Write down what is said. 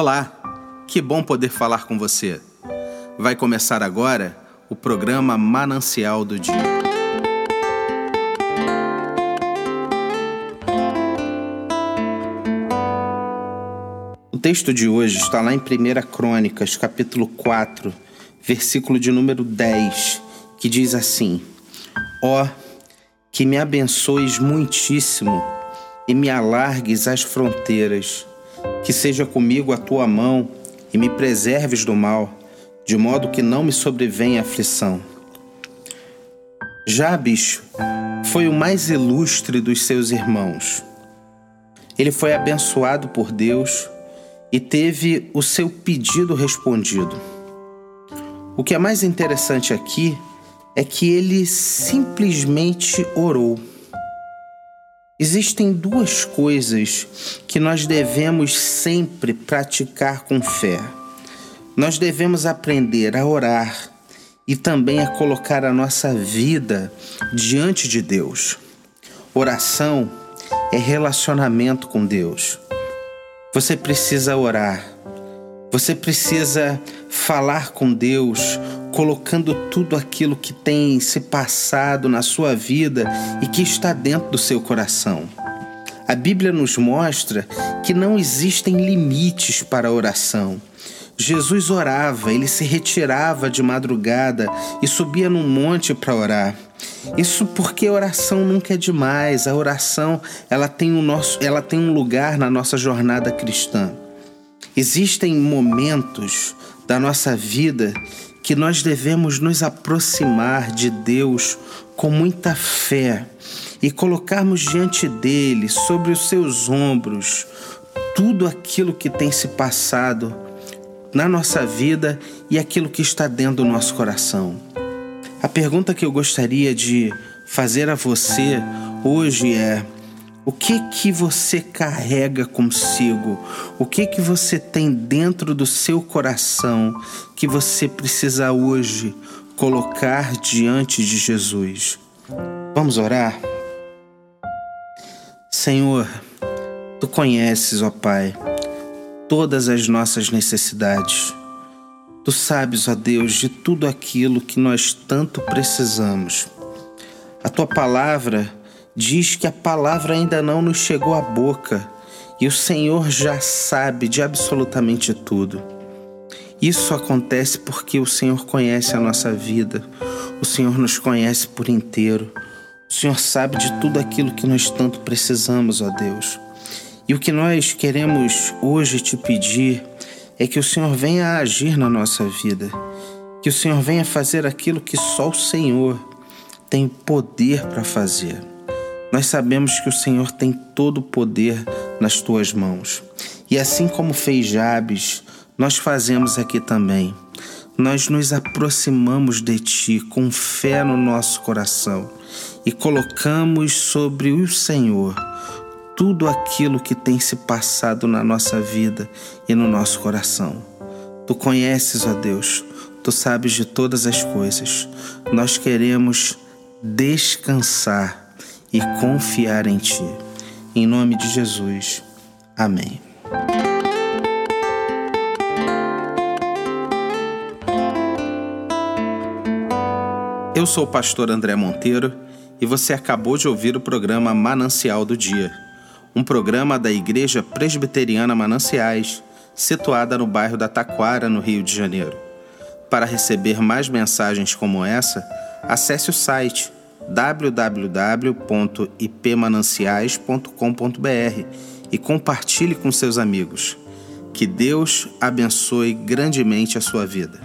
Olá, que bom poder falar com você. Vai começar agora o programa Manancial do Dia. O texto de hoje está lá em 1 Crônicas, capítulo 4, versículo de número 10, que diz assim: Ó, oh, que me abençoes muitíssimo e me alargues as fronteiras que seja comigo a tua mão e me preserves do mal, de modo que não me sobrevenha aflição. Jabes foi o mais ilustre dos seus irmãos. Ele foi abençoado por Deus e teve o seu pedido respondido. O que é mais interessante aqui é que ele simplesmente orou. Existem duas coisas que nós devemos sempre praticar com fé. Nós devemos aprender a orar e também a colocar a nossa vida diante de Deus. Oração é relacionamento com Deus. Você precisa orar. Você precisa falar com Deus, colocando tudo aquilo que tem se passado na sua vida e que está dentro do seu coração. A Bíblia nos mostra que não existem limites para a oração. Jesus orava, ele se retirava de madrugada e subia num monte para orar. Isso porque a oração nunca é demais. A oração, ela tem um nosso, ela tem um lugar na nossa jornada cristã. Existem momentos da nossa vida que nós devemos nos aproximar de Deus com muita fé e colocarmos diante dele, sobre os seus ombros, tudo aquilo que tem se passado na nossa vida e aquilo que está dentro do nosso coração. A pergunta que eu gostaria de fazer a você hoje é: o que que você carrega consigo? O que que você tem dentro do seu coração que você precisa hoje colocar diante de Jesus? Vamos orar? Senhor, tu conheces, ó Pai, todas as nossas necessidades. Tu sabes, ó Deus, de tudo aquilo que nós tanto precisamos. A tua palavra diz que a palavra ainda não nos chegou à boca e o Senhor já sabe de absolutamente tudo. Isso acontece porque o Senhor conhece a nossa vida, o Senhor nos conhece por inteiro, o Senhor sabe de tudo aquilo que nós tanto precisamos, ó Deus. E o que nós queremos hoje te pedir é que o Senhor venha agir na nossa vida, que o Senhor venha fazer aquilo que só o Senhor tem poder para fazer. Nós sabemos que o Senhor tem todo o poder nas tuas mãos. E assim como fez Jabes, nós fazemos aqui também. Nós nos aproximamos de ti com fé no nosso coração e colocamos sobre o Senhor tudo aquilo que tem se passado na nossa vida e no nosso coração. Tu conheces, ó Deus, tu sabes de todas as coisas. Nós queremos descansar e confiar em Ti. Em nome de Jesus. Amém. Eu sou o pastor André Monteiro e você acabou de ouvir o programa Manancial do Dia, um programa da Igreja Presbiteriana Mananciais, situada no bairro da Taquara, no Rio de Janeiro. Para receber mais mensagens como essa, acesse o site www.ipmananciais.com.br e compartilhe com seus amigos. Que Deus abençoe grandemente a sua vida.